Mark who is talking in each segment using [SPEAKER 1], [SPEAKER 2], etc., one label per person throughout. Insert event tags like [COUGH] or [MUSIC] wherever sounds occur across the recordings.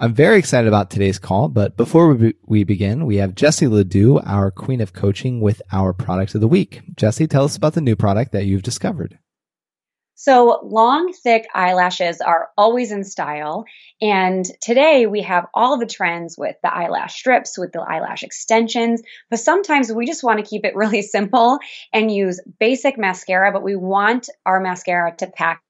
[SPEAKER 1] I'm very excited about today's call, but before we, we begin, we have Jesse Ledoux, our queen of coaching with our product of the week. Jesse, tell us about the new product that you've discovered.
[SPEAKER 2] So long, thick eyelashes are always in style. And today we have all the trends with the eyelash strips, with the eyelash extensions. But sometimes we just want to keep it [LAUGHS] really simple and use basic mascara, but we want our mascara to pack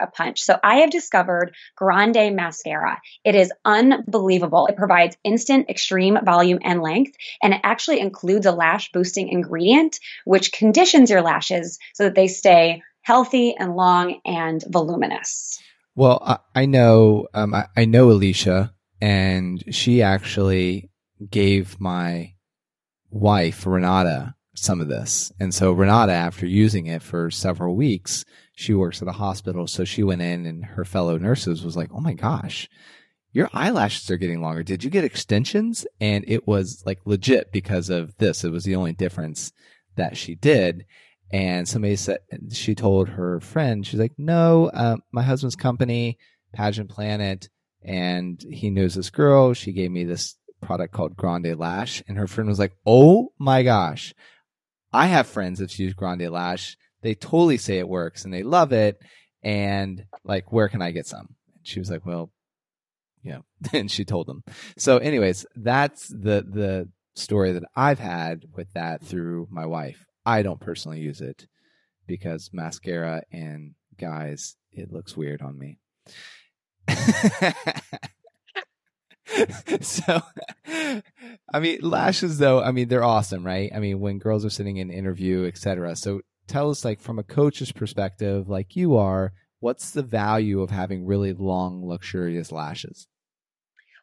[SPEAKER 2] a punch. So I have discovered Grande Mascara. It is unbelievable. It provides instant extreme volume and length, and it actually includes a lash boosting ingredient, which conditions your lashes so that they stay healthy and long and voluminous.
[SPEAKER 1] Well, I, I know, um, I, I know Alicia, and she actually gave my wife Renata some of this. And so Renata, after using it for several weeks, she works at a hospital. So she went in and her fellow nurses was like, Oh my gosh, your eyelashes are getting longer. Did you get extensions? And it was like legit because of this. It was the only difference that she did. And somebody said, she told her friend, she's like, no, uh, my husband's company, Pageant Planet, and he knows this girl. She gave me this product called Grande Lash. And her friend was like, oh my gosh, I have friends that use Grande Lash. They totally say it works and they love it. And like, where can I get some? And she was like, well, yeah. [LAUGHS] and she told them. So anyways, that's the, the story that I've had with that through my wife. I don't personally use it because mascara and guys, it looks weird on me. [LAUGHS] [LAUGHS] so I mean lashes though, I mean they're awesome, right? I mean when girls are sitting in interview, etc. So tell us like from a coach's perspective, like you are, what's the value of having really long luxurious lashes?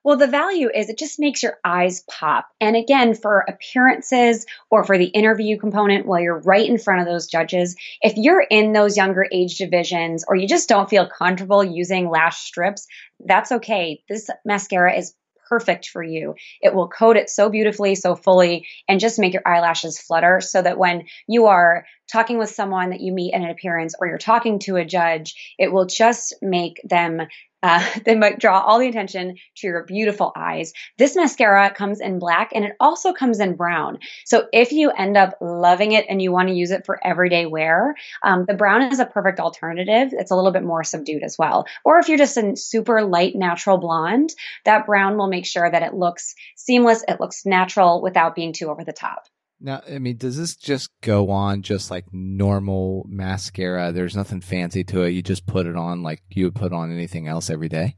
[SPEAKER 2] Well, the value is it just makes your eyes pop. And again, for appearances or for the interview component while you're right in front of those judges, if you're in those younger age divisions or you just don't feel comfortable using lash strips, that's okay. This mascara is perfect for you. It will coat it so beautifully, so fully, and just make your eyelashes flutter so that when you are talking with someone that you meet in an appearance or you're talking to a judge, it will just make them uh, [LAUGHS] they might draw all the attention to your beautiful eyes. This mascara comes in black and it also comes in brown. So if you end up loving it and you want to use it for everyday wear, um, the brown is a perfect alternative. It's a little bit more subdued as well. Or if you're just a super light natural blonde, that brown will make sure that it looks seamless, it looks natural without being too over the top.
[SPEAKER 1] Now, I mean, does this just go on just like normal mascara? There's nothing fancy to it. You just put it on like you would put on anything else every day?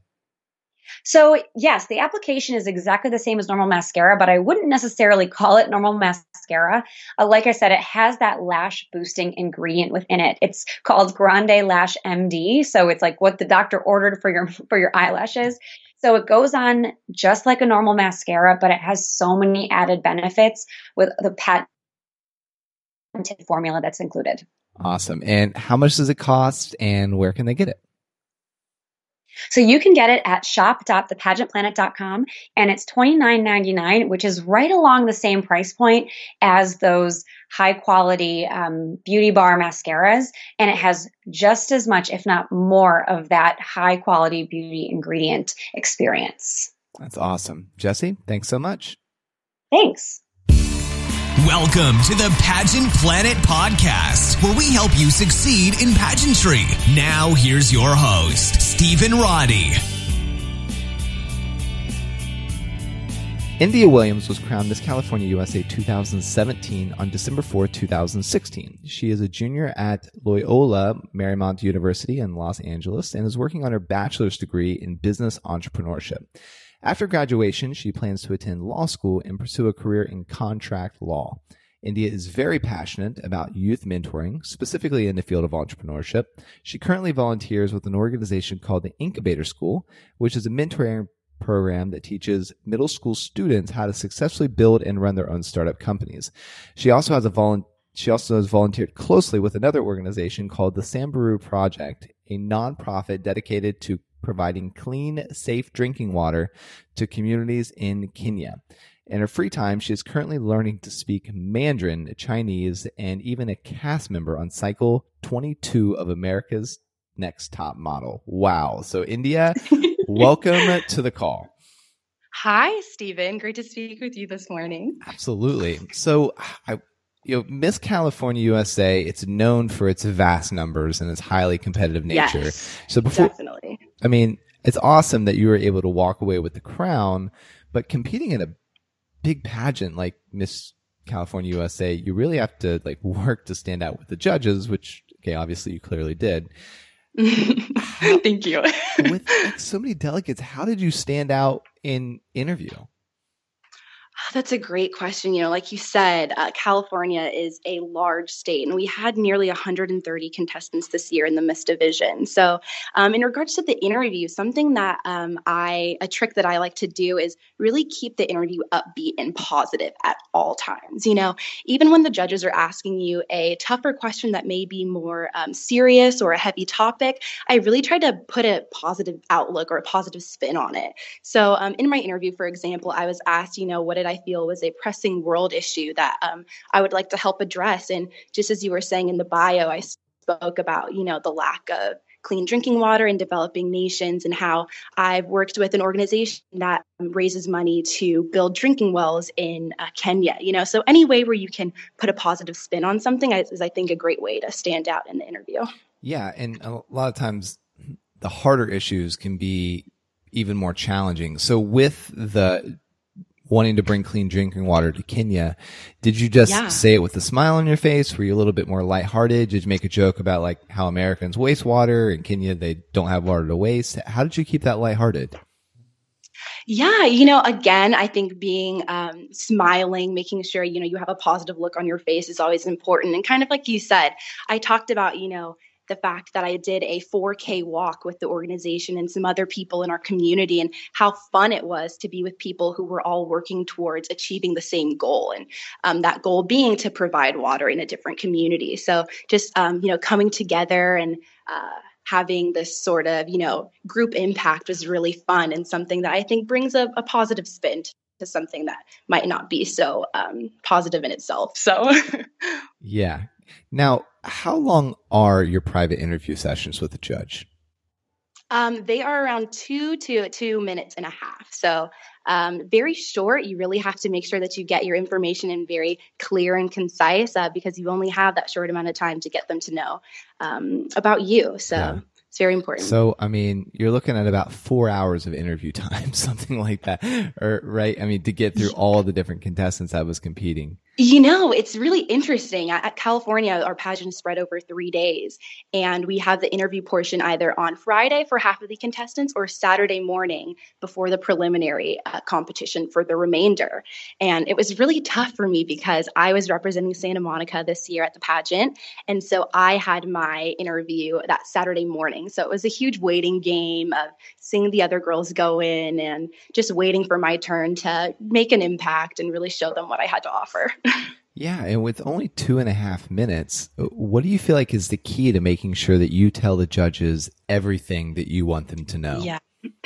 [SPEAKER 2] So, yes, the application is exactly the same as normal mascara, but I wouldn't necessarily call it normal mascara. Uh, like I said, it has that lash boosting ingredient within it. It's called Grande Lash MD, so it's like what the doctor ordered for your for your eyelashes. So it goes on just like a normal mascara, but it has so many added benefits with the patented formula that's included.
[SPEAKER 1] Awesome. And how much does it cost and where can they get it?
[SPEAKER 2] So you can get it at shop.thepageantplanet.com and it's $29.99, which is right along the same price point as those high quality um, beauty bar mascaras. And it has just as much, if not more, of that high quality beauty ingredient experience.
[SPEAKER 1] That's awesome. Jesse, thanks so much.
[SPEAKER 2] Thanks.
[SPEAKER 3] Welcome to the Pageant Planet Podcast, where we help you succeed in pageantry. Now, here's your host, Stephen Roddy.
[SPEAKER 1] India Williams was crowned Miss California USA 2017 on December 4, 2016. She is a junior at Loyola Marymount University in Los Angeles and is working on her bachelor's degree in business entrepreneurship. After graduation, she plans to attend law school and pursue a career in contract law. India is very passionate about youth mentoring, specifically in the field of entrepreneurship. She currently volunteers with an organization called the Incubator School, which is a mentoring program that teaches middle school students how to successfully build and run their own startup companies. She also has a volunteer she also has volunteered closely with another organization called the Samburu Project, a nonprofit dedicated to providing clean, safe drinking water to communities in Kenya. In her free time, she is currently learning to speak Mandarin, Chinese, and even a cast member on Cycle 22 of America's next top model. Wow. So India, [LAUGHS] welcome to the call.
[SPEAKER 4] Hi, Stephen. Great to speak with you this morning.
[SPEAKER 1] Absolutely. So I you know, Miss California USA, it's known for its vast numbers and its highly competitive nature.
[SPEAKER 4] Yes,
[SPEAKER 1] so before,
[SPEAKER 4] definitely.
[SPEAKER 1] I mean, it's awesome that you were able to walk away with the crown, but competing in a big pageant like Miss California USA, you really have to like work to stand out with the judges, which okay, obviously you clearly did. [LAUGHS]
[SPEAKER 4] Thank you.
[SPEAKER 1] with like, so many delegates, how did you stand out in interview?
[SPEAKER 4] That's a great question. You know, like you said, uh, California is a large state, and we had nearly 130 contestants this year in the Miss Division. So, um, in regards to the interview, something that um, I, a trick that I like to do is really keep the interview upbeat and positive at all times. You know, even when the judges are asking you a tougher question that may be more um, serious or a heavy topic, I really try to put a positive outlook or a positive spin on it. So, um, in my interview, for example, I was asked, you know, what did I feel was a pressing world issue that um, I would like to help address. And just as you were saying in the bio, I spoke about, you know, the lack of clean drinking water in developing nations and how I've worked with an organization that raises money to build drinking wells in uh, Kenya. You know, so any way where you can put a positive spin on something is, I think, a great way to stand out in the interview.
[SPEAKER 1] Yeah, and a lot of times the harder issues can be even more challenging. So with the wanting to bring clean drinking water to Kenya. Did you just yeah. say it with a smile on your face? Were you a little bit more lighthearted? Did you make a joke about like how Americans waste water in Kenya? They don't have water to waste. How did you keep that lighthearted?
[SPEAKER 4] Yeah, you know, again, I think being um, smiling, making sure you know you have a positive look on your face is always important. And kind of like you said, I talked about you know the fact that I did a 4K walk with the organization and some other people in our community, and how fun it was to be with people who were all working towards achieving the same goal, and um, that goal being to provide water in a different community. So just um, you know coming together and uh, having this sort of you know group impact was really fun and something that I think brings a, a positive spin to something that might not be so um, positive in itself. So [LAUGHS]
[SPEAKER 1] yeah. Now, how long are your private interview sessions with the judge?
[SPEAKER 4] Um, they are around two to two minutes and a half. So um, very short. You really have to make sure that you get your information in very clear and concise uh, because you only have that short amount of time to get them to know um, about you. So. Yeah. It's very important.
[SPEAKER 1] So, I mean, you're looking at about four hours of interview [LAUGHS] time, something like that, or right? I mean, to get through all the different contestants that was competing.
[SPEAKER 4] You know, it's really interesting. At, California, our pageant is spread over three days, and we have the interview portion either on Friday for half of the contestants or Saturday morning before the preliminary uh, competition for the remainder. And it was really tough for me because I was representing Santa Monica this year at the pageant, and so I had my interview that Saturday morning. So it was a huge waiting game of seeing the other girls go in and just waiting for my turn to make an impact and really show them what I had to offer. [LAUGHS]
[SPEAKER 1] Yeah, and with only two and a half minutes, what do you feel like is the key to making sure that you tell the judges everything that you want them to know?
[SPEAKER 4] Yeah.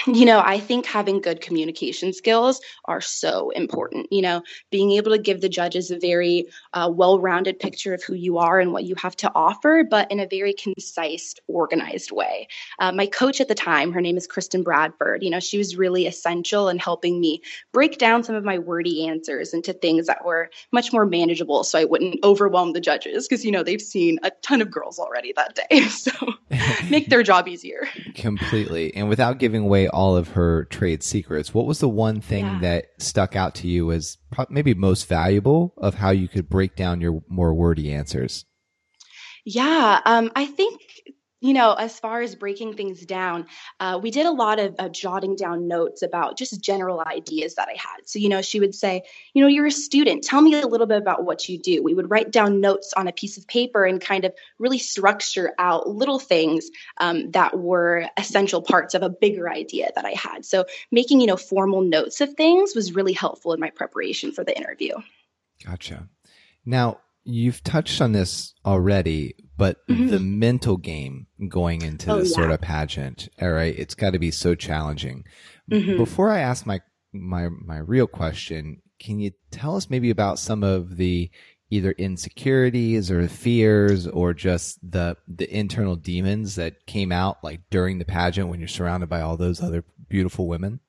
[SPEAKER 4] You know, I think having good communication skills are so important. You know, being able to give the judges a very uh, well rounded picture of who you are and what you have to offer, but in a very concise, organized way. Uh, my coach at the time, her name is Kristen Bradford, you know, she was really essential in helping me break down some of my wordy answers into things that were much more manageable so I wouldn't overwhelm the judges because, you know, they've seen a ton of girls already that day. [LAUGHS] So [LAUGHS] make their job easier.
[SPEAKER 1] Completely. And without giving away all of her trade secrets, what was the one thing yeah. that stuck out to you as maybe most valuable of how you could break down your more wordy answers?
[SPEAKER 4] Yeah, um, I think you know, as far as breaking things down, uh, we did a lot of uh, jotting down notes about just general ideas that I had. So, you know, she would say, you know, you're a student. Tell me a little bit about what you do. We would write down notes on a piece of paper and kind of really structure out little things um, that were essential parts of a bigger idea that I had. So, making, you know, formal notes of things was really helpful in my preparation for the interview.
[SPEAKER 1] Gotcha. Now, you've touched on this already, but mm-hmm. the mental game going into oh, this yeah. sort of pageant, all right, it's got to be so challenging. Mm-hmm. Before I ask my my my real question, can you tell us maybe about some of the either insecurities or fears or just the the internal demons that came out like during the pageant when you're surrounded by all those other beautiful women?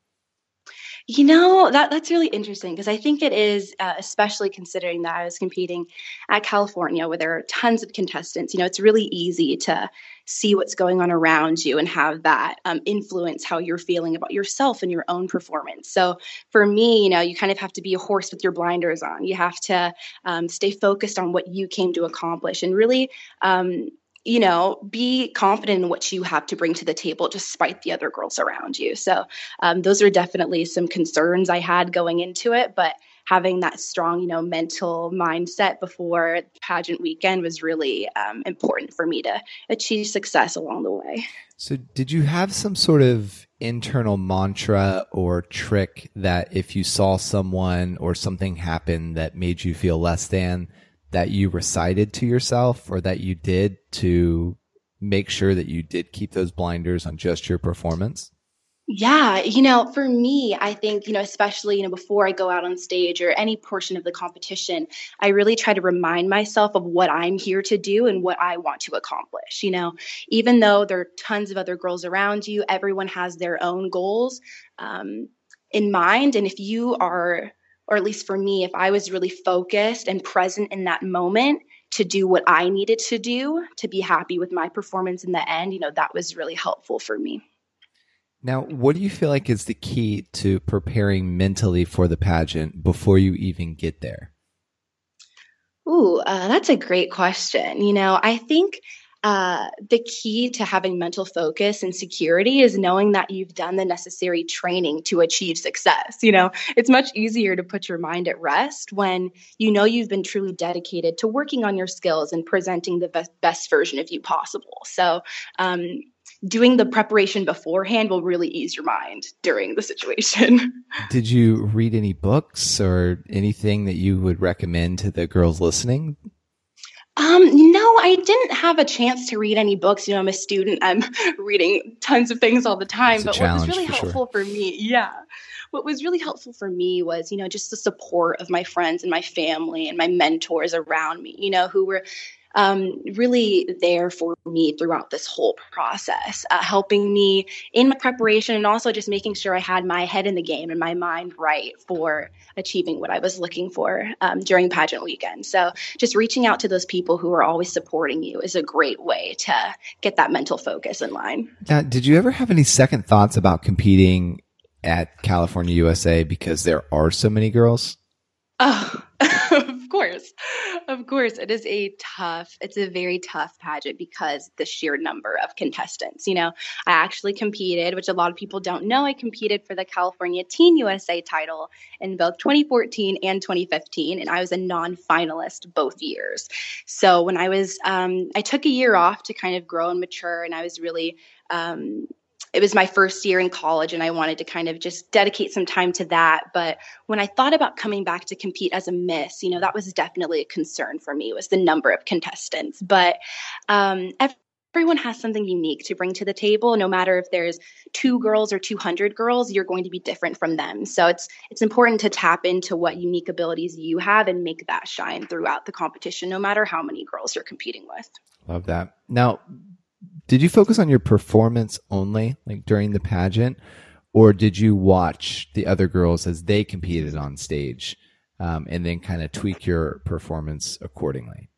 [SPEAKER 4] You know, that that's really interesting because I think it is, uh, especially considering that I was competing at California where there are tons of contestants. You know, it's really easy to see what's going on around you and have that um, influence how you're feeling about yourself and your own performance. So for me, you know, you kind of have to be a horse with your blinders on. You have to um, stay focused on what you came to accomplish and really um, you know, be confident in what you have to bring to the table despite the other girls around you. So, um, those are definitely some concerns I had going into it, but having that strong, you know, mental mindset before pageant weekend was really um, important for me to achieve success along the way.
[SPEAKER 1] So, did you have some sort of internal mantra or trick that if you saw someone or something happen that made you feel less than, that you recited to yourself or that you did to make sure that you did keep those blinders on just your performance?
[SPEAKER 4] Yeah, you know, for me, I think, you know, especially, you know, before I go out on stage or any portion of the competition, I really try to remind myself of what I'm here to do and what I want to accomplish. You know, even though there are tons of other girls around you, everyone has their own goals um, in mind. And if you are or at least for me, if I was really focused and present in that moment to do what I needed to do to be happy with my performance in the end, you know, that was really helpful for me.
[SPEAKER 1] Now, what do you feel like is the key to preparing mentally for the pageant before you even get there?
[SPEAKER 4] Ooh, uh, that's a great question. You know, I think uh, the key to having mental focus and security is knowing that you've done the necessary training to achieve success. You know, it's much easier to put your mind at rest when you know you've been truly dedicated to working on your skills and presenting the best, best version of you possible. So, um, doing the preparation beforehand will really ease your mind during the situation. [LAUGHS]
[SPEAKER 1] Did you read any books or anything that you would recommend to the girls listening?
[SPEAKER 4] Um, no, I didn't have a chance to read any books. You know, I'm a student. I'm [LAUGHS] reading tons of things all the time. But what was really for helpful sure. for me, yeah, what was really helpful for me was, you know, just the support of my friends and my family and my mentors around me, you know, who were um, really there for me throughout this whole process, uh, helping me in my preparation and also just making sure I had my head in the game and my mind right for achieving what I was looking for um, during pageant weekend. So just reaching out to those people who are always supporting you is a great way to get that mental focus in line.
[SPEAKER 1] Now, did you ever have any second thoughts about competing at California USA because there are so many girls?
[SPEAKER 4] Oh, of [LAUGHS] course. Of course. It is a tough, it's a very tough pageant because the sheer number of contestants. You know, I actually competed, which a lot of people don't know. I competed for the California Teen USA title in both 2014 and 2015, and I was a non finalist both years. So when I was, um, I took a year off to kind of grow and mature, and I was really, um, it was my first year in college and I wanted to kind of just dedicate some time to that. But when I thought about coming back to compete as a miss, you know, that was definitely a concern for me was the number of contestants. But um, everyone has something unique to bring to the table. No matter if there's two girls or 200 girls, you're going to be different from them. So it's it's important to tap into what unique abilities you have and make that shine throughout the competition, no matter how many girls you're competing with.
[SPEAKER 1] Love that. Now, did you focus on your performance only, like during the pageant, or did you watch the other girls as they competed on stage, um, and then kind of tweak your performance accordingly?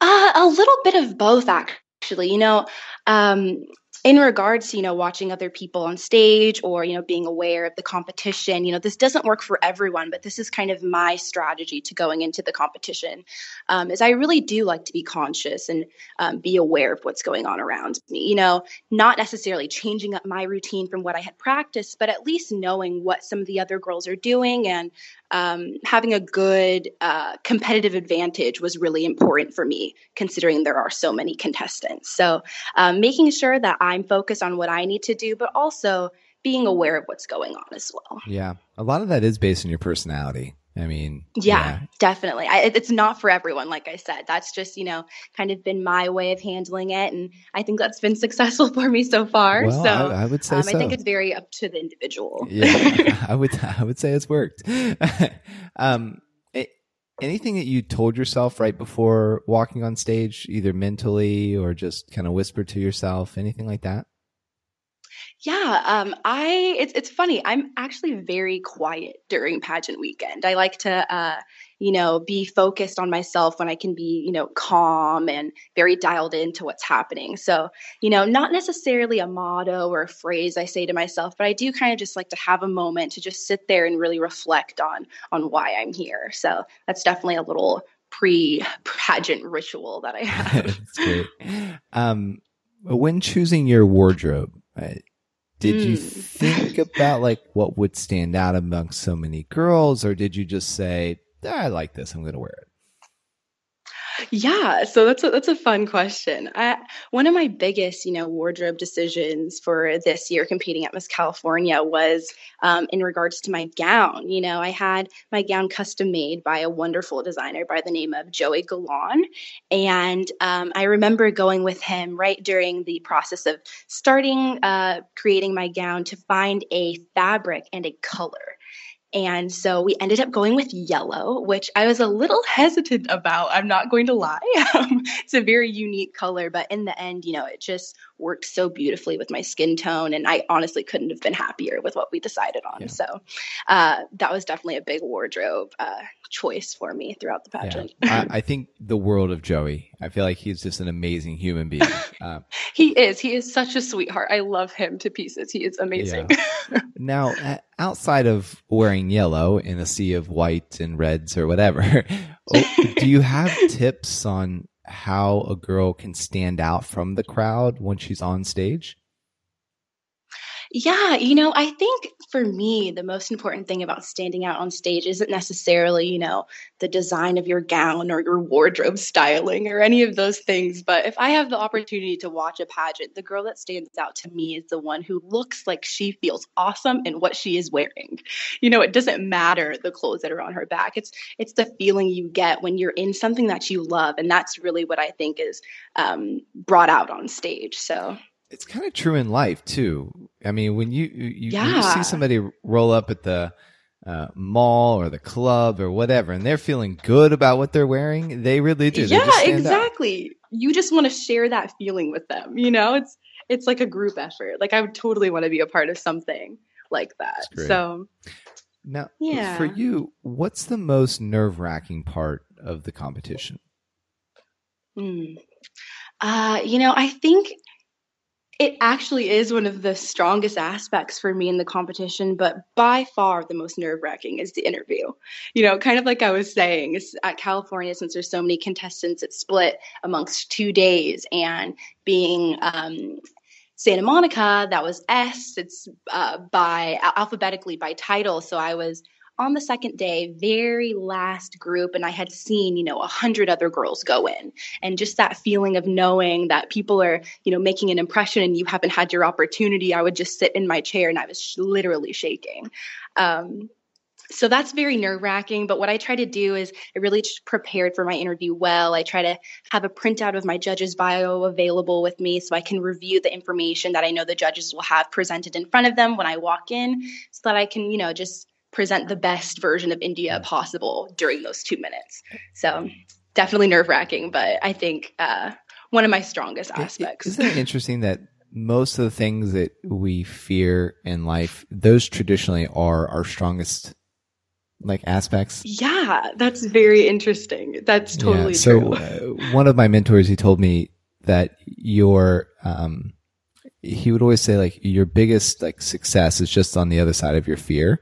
[SPEAKER 4] Uh, a little bit of both, actually. You know, um, in regards to you know watching other people on stage or you know being aware of the competition you know this doesn't work for everyone but this is kind of my strategy to going into the competition um, is i really do like to be conscious and um, be aware of what's going on around me you know not necessarily changing up my routine from what i had practiced but at least knowing what some of the other girls are doing and um, having a good uh, competitive advantage was really important for me, considering there are so many contestants. So, um, making sure that I'm focused on what I need to do, but also being aware of what's going on as well.
[SPEAKER 1] Yeah. A lot of that is based on your personality. I mean,
[SPEAKER 4] yeah, yeah. definitely. I, it's not for everyone, like I said. That's just, you know, kind of been my way of handling it. And I think that's been [LAUGHS] successful for me so far.
[SPEAKER 1] Well,
[SPEAKER 4] so
[SPEAKER 1] I, I would say
[SPEAKER 4] um,
[SPEAKER 1] so.
[SPEAKER 4] I think it's very up to the individual.
[SPEAKER 1] yeah, [LAUGHS] [LAUGHS] I would, I would say it's worked. um, anything that you told yourself right before walking on stage, either mentally or just kind of whispered to yourself, anything like that?
[SPEAKER 4] Yeah, um, I it's it's funny. I'm actually very quiet during pageant weekend. I like to, uh, you know, be focused on myself when I can be, you know, calm and very dialed into what's happening. So, you know, not necessarily a motto or a phrase I say to myself, but I do kind of just like to have a moment to just sit there and really reflect on on why I'm here. So that's definitely a little pre pageant ritual that I have. [LAUGHS]
[SPEAKER 1] That's great. Um, when choosing your wardrobe, uh, did mm. you think about like what would stand out amongst so many girls, or did you just say, I like this, I'm going to wear it?
[SPEAKER 4] Yeah, so that's a, that's a fun question. I, one of my biggest, you know, wardrobe decisions for this year competing at Miss California was um, in regards to my gown. You know, I had my gown custom made by a wonderful designer by the name of Joey Galan, and um, I remember going with him right during the process of starting uh, creating my gown to find a fabric and a color and so we ended up going with yellow, which I was a little hesitant about. I'm not going to lie. [LAUGHS] Um, it's a very unique color, but in the end, you know, it just worked so beautifully with my skin tone. And I honestly couldn't have been happier with what we decided on. Yeah. So uh, that was definitely a big wardrobe uh, choice for me throughout the pageant.
[SPEAKER 1] Yeah. I, I, think the world of Joey. I feel like he's just an amazing human being. [LAUGHS]
[SPEAKER 4] Uh, he is. He is such a sweetheart. I love him to pieces. He is amazing.
[SPEAKER 1] Yeah. [LAUGHS] now, outside of wearing yellow in a sea of white and reds or whatever, [LAUGHS] do you have tips on how a girl can stand out from the crowd when she's on stage?
[SPEAKER 4] Yeah, you know, I think for me, the most important thing about standing out on stage isn't necessarily, you know, the design of your gown or your wardrobe styling or any of those things. But if I have the opportunity to watch a pageant, the girl that stands out to me is the one who looks like she feels awesome in what she is wearing. You know, it doesn't matter the clothes that are on her back. It's it's the feeling you get when you're in something that you love, and that's really what I think is um, brought out on stage. So
[SPEAKER 1] it's kind of true in life too. I mean, when you you, yeah. you see somebody roll up at the uh, mall or the club or whatever, and they're feeling good about what they're wearing, they really do.
[SPEAKER 4] Yeah, exactly. You just want to share that feeling with them. You know, it's it's like a group effort. Like I would totally want to be a part of something like that. So
[SPEAKER 1] now, yeah. for you, what's the most nerve wracking part of the competition?
[SPEAKER 4] Hmm. Uh, you know, I think it actually is one of the strongest aspects for me in the competition, but by far the most nerve wracking is the interview. You know, kind of like I was saying, at California, since there's so many contestants, it's split amongst two days, and being um, Santa Monica, that was S. It's uh, by alphabetically by title, so I was on the second day, very last group, and I had seen, you know, a hundred other girls go in. And just that feeling of knowing that people are, you know, making an impression and you haven't had your opportunity, I would just sit in my chair and I was sh- literally shaking. Um, so that's very nerve wracking. But what I try to do is I really prepared for my interview well. I try to have a printout of my judge's bio available with me so I can review the information that I know the judges will have presented in front of them when I walk in so that I can, you know, just present the best version of India possible during those two minutes. So definitely nerve wracking, but I think uh, one of my strongest aspects.
[SPEAKER 1] Isn't it interesting that most of the things that we fear in life, those traditionally are our strongest like aspects?
[SPEAKER 4] Yeah, that's very interesting. That's totally
[SPEAKER 1] yeah, so, true. So uh, one of my mentors, he told me that your um, he would always say like your biggest like success is just on the other side of your fear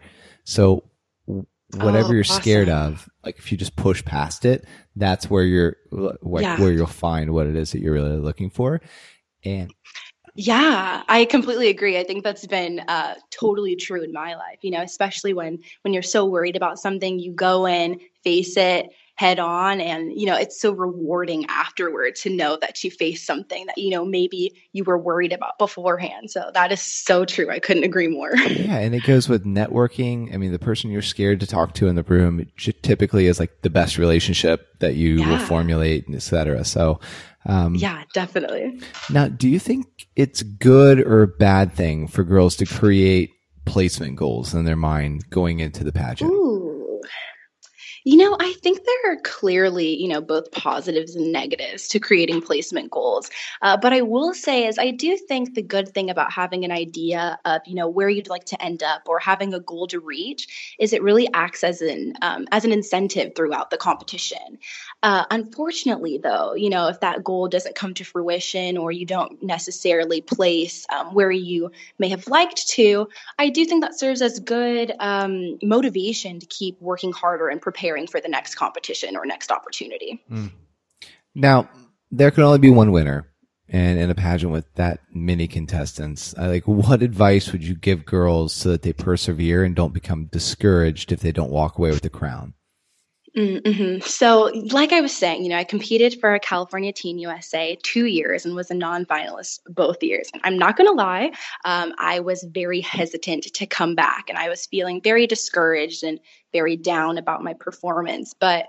[SPEAKER 1] so whatever oh, you're awesome. scared of, like if you just push past it, that's where you're like yeah. where you'll find what it is that you're really looking for. And
[SPEAKER 4] yeah, I completely agree. I think that's been uh, totally true in my life. You know, especially when when you're so worried about something, you go in, face it, head on. And you know it's so rewarding afterward to know that you faced something that you know maybe you were worried about beforehand. So that is so true. I couldn't agree more. [LAUGHS]
[SPEAKER 1] Yeah and it goes with networking. I mean the person you're scared to talk to in the room typically is like the best relationship that you yeah. will formulate etc so
[SPEAKER 4] um, yeah definitely.
[SPEAKER 1] now do you think it's good or bad thing for girls to create placement goals in their mind going into the pageant?
[SPEAKER 4] Ooh You know, I think there are clearly, you know, both positives and negatives to creating placement goals. Uh, but I will say is I do think the good thing about having an idea of, you know, where you'd like to end up or having a goal to reach is it really acts as an um, as an incentive throughout the competition. Uh, unfortunately, though, you know, if that goal doesn't come to fruition or you don't necessarily place um, where you may have liked to, I do think that serves as good um, motivation to keep working harder and preparing preparing for the next competition or next opportunity. Mm.
[SPEAKER 1] Now, there can only be one winner and in a pageant with that many contestants. I like what advice would you give girls so that they persevere and don't become discouraged if they don't walk away with the crown?
[SPEAKER 4] Mm-hmm. So, like I was saying, you know, I competed for a California Teen USA two years and was a non finalist both years. And I'm not going to lie, um, I was very hesitant to come back and I was feeling very discouraged and very down about my performance. But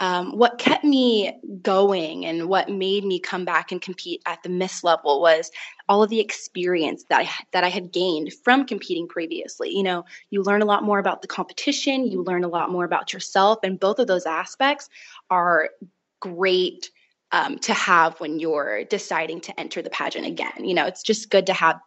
[SPEAKER 4] um, what kept me going and what made me come back and compete at the Miss level was all of the experience that I, that I had gained from competing previously. You know, you learn a lot more about the competition, you learn a lot more about yourself, and both of those aspects are great um, to have when you're deciding to enter the pageant again. You know, it's just good to have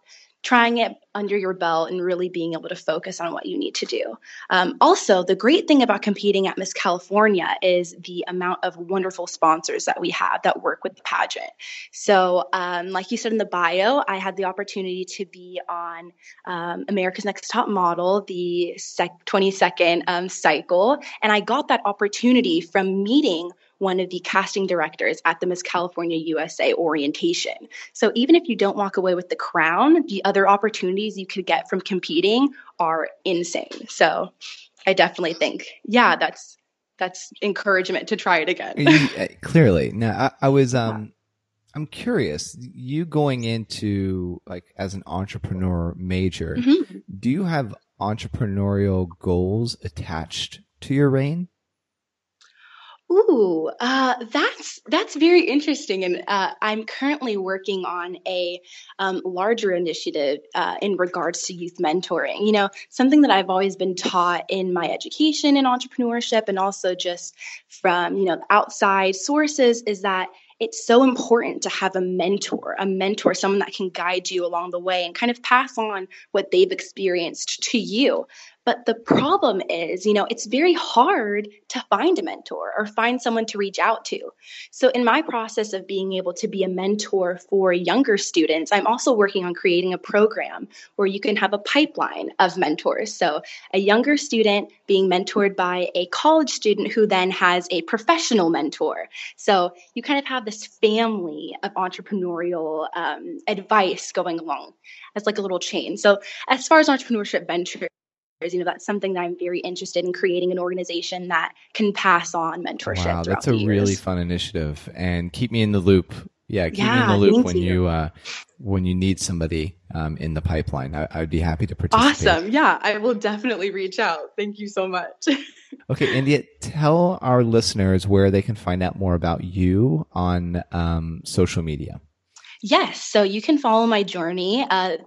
[SPEAKER 4] trying it under your belt and really being able to focus on what you need to do. Um, also, the great thing about competing at Miss California is the amount of wonderful sponsors that we have that work with the pageant. So, um, like you said in the bio, I had the opportunity to be on um, America's Next Top Model, the sec- 22nd um, cycle, and I got that opportunity from meeting one of the casting directors at the Miss California USA orientation. So even if you don't walk away with the crown, the other opportunities you could get from competing are insane. So I definitely think, yeah, that's that's encouragement to try it again.
[SPEAKER 1] you, uh, clearly, now I, I was um. I'm curious, you going into like as an entrepreneur major, mm-hmm. do you have entrepreneurial goals attached to your reign?
[SPEAKER 4] Ooh, uh, that's that's very interesting, and uh, I'm currently working on a um, larger initiative uh, in regards to youth mentoring. You know, something that I've always been taught in my education in entrepreneurship, and also just from you know outside sources, is that it's so important to have a mentor, a mentor, someone that can guide you along the way and kind of pass on what they've experienced to you. But the problem is, you know, it's very hard to find a mentor or find someone to reach out to. So, in my process of being able to be a mentor for younger students, I'm also working on creating a program where you can have a pipeline of mentors. So, a younger student being mentored by a college student who then has a professional mentor. So, you kind of have this family of entrepreneurial um, advice going along as like a little chain. So, as far as entrepreneurship ventures, you know that's something that i'm very interested in creating an organization that can pass on mentorship wow
[SPEAKER 1] that's a really fun initiative. And keep me in the loop. Yeah keep yeah, me in the loop when you uh, when you need somebody um, in the pipeline. I, would be happy to participate.
[SPEAKER 4] Awesome. Yeah i will definitely reach out. Thank you so much. [LAUGHS]
[SPEAKER 1] Okay india tell our listeners where they can find out more about you on um, social media.
[SPEAKER 4] Yes. So you can follow my journey. Uh,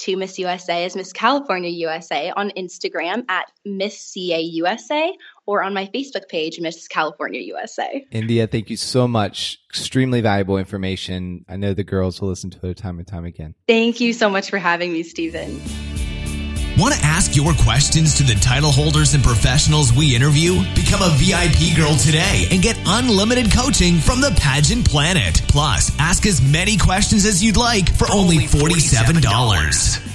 [SPEAKER 4] to Miss USA is Miss California USA on Instagram at Miss CA USA or on my Facebook page, Miss California USA.
[SPEAKER 1] India, thank you so much. Extremely valuable information. I know the girls will listen to it time and time again.
[SPEAKER 4] Thank you so much for having me, Stephen.
[SPEAKER 3] Want to ask your questions to the title holders and professionals we interview? Become a VIP girl today and get unlimited coaching from the Pageant Planet. Plus, ask as many questions as you'd like for only $47.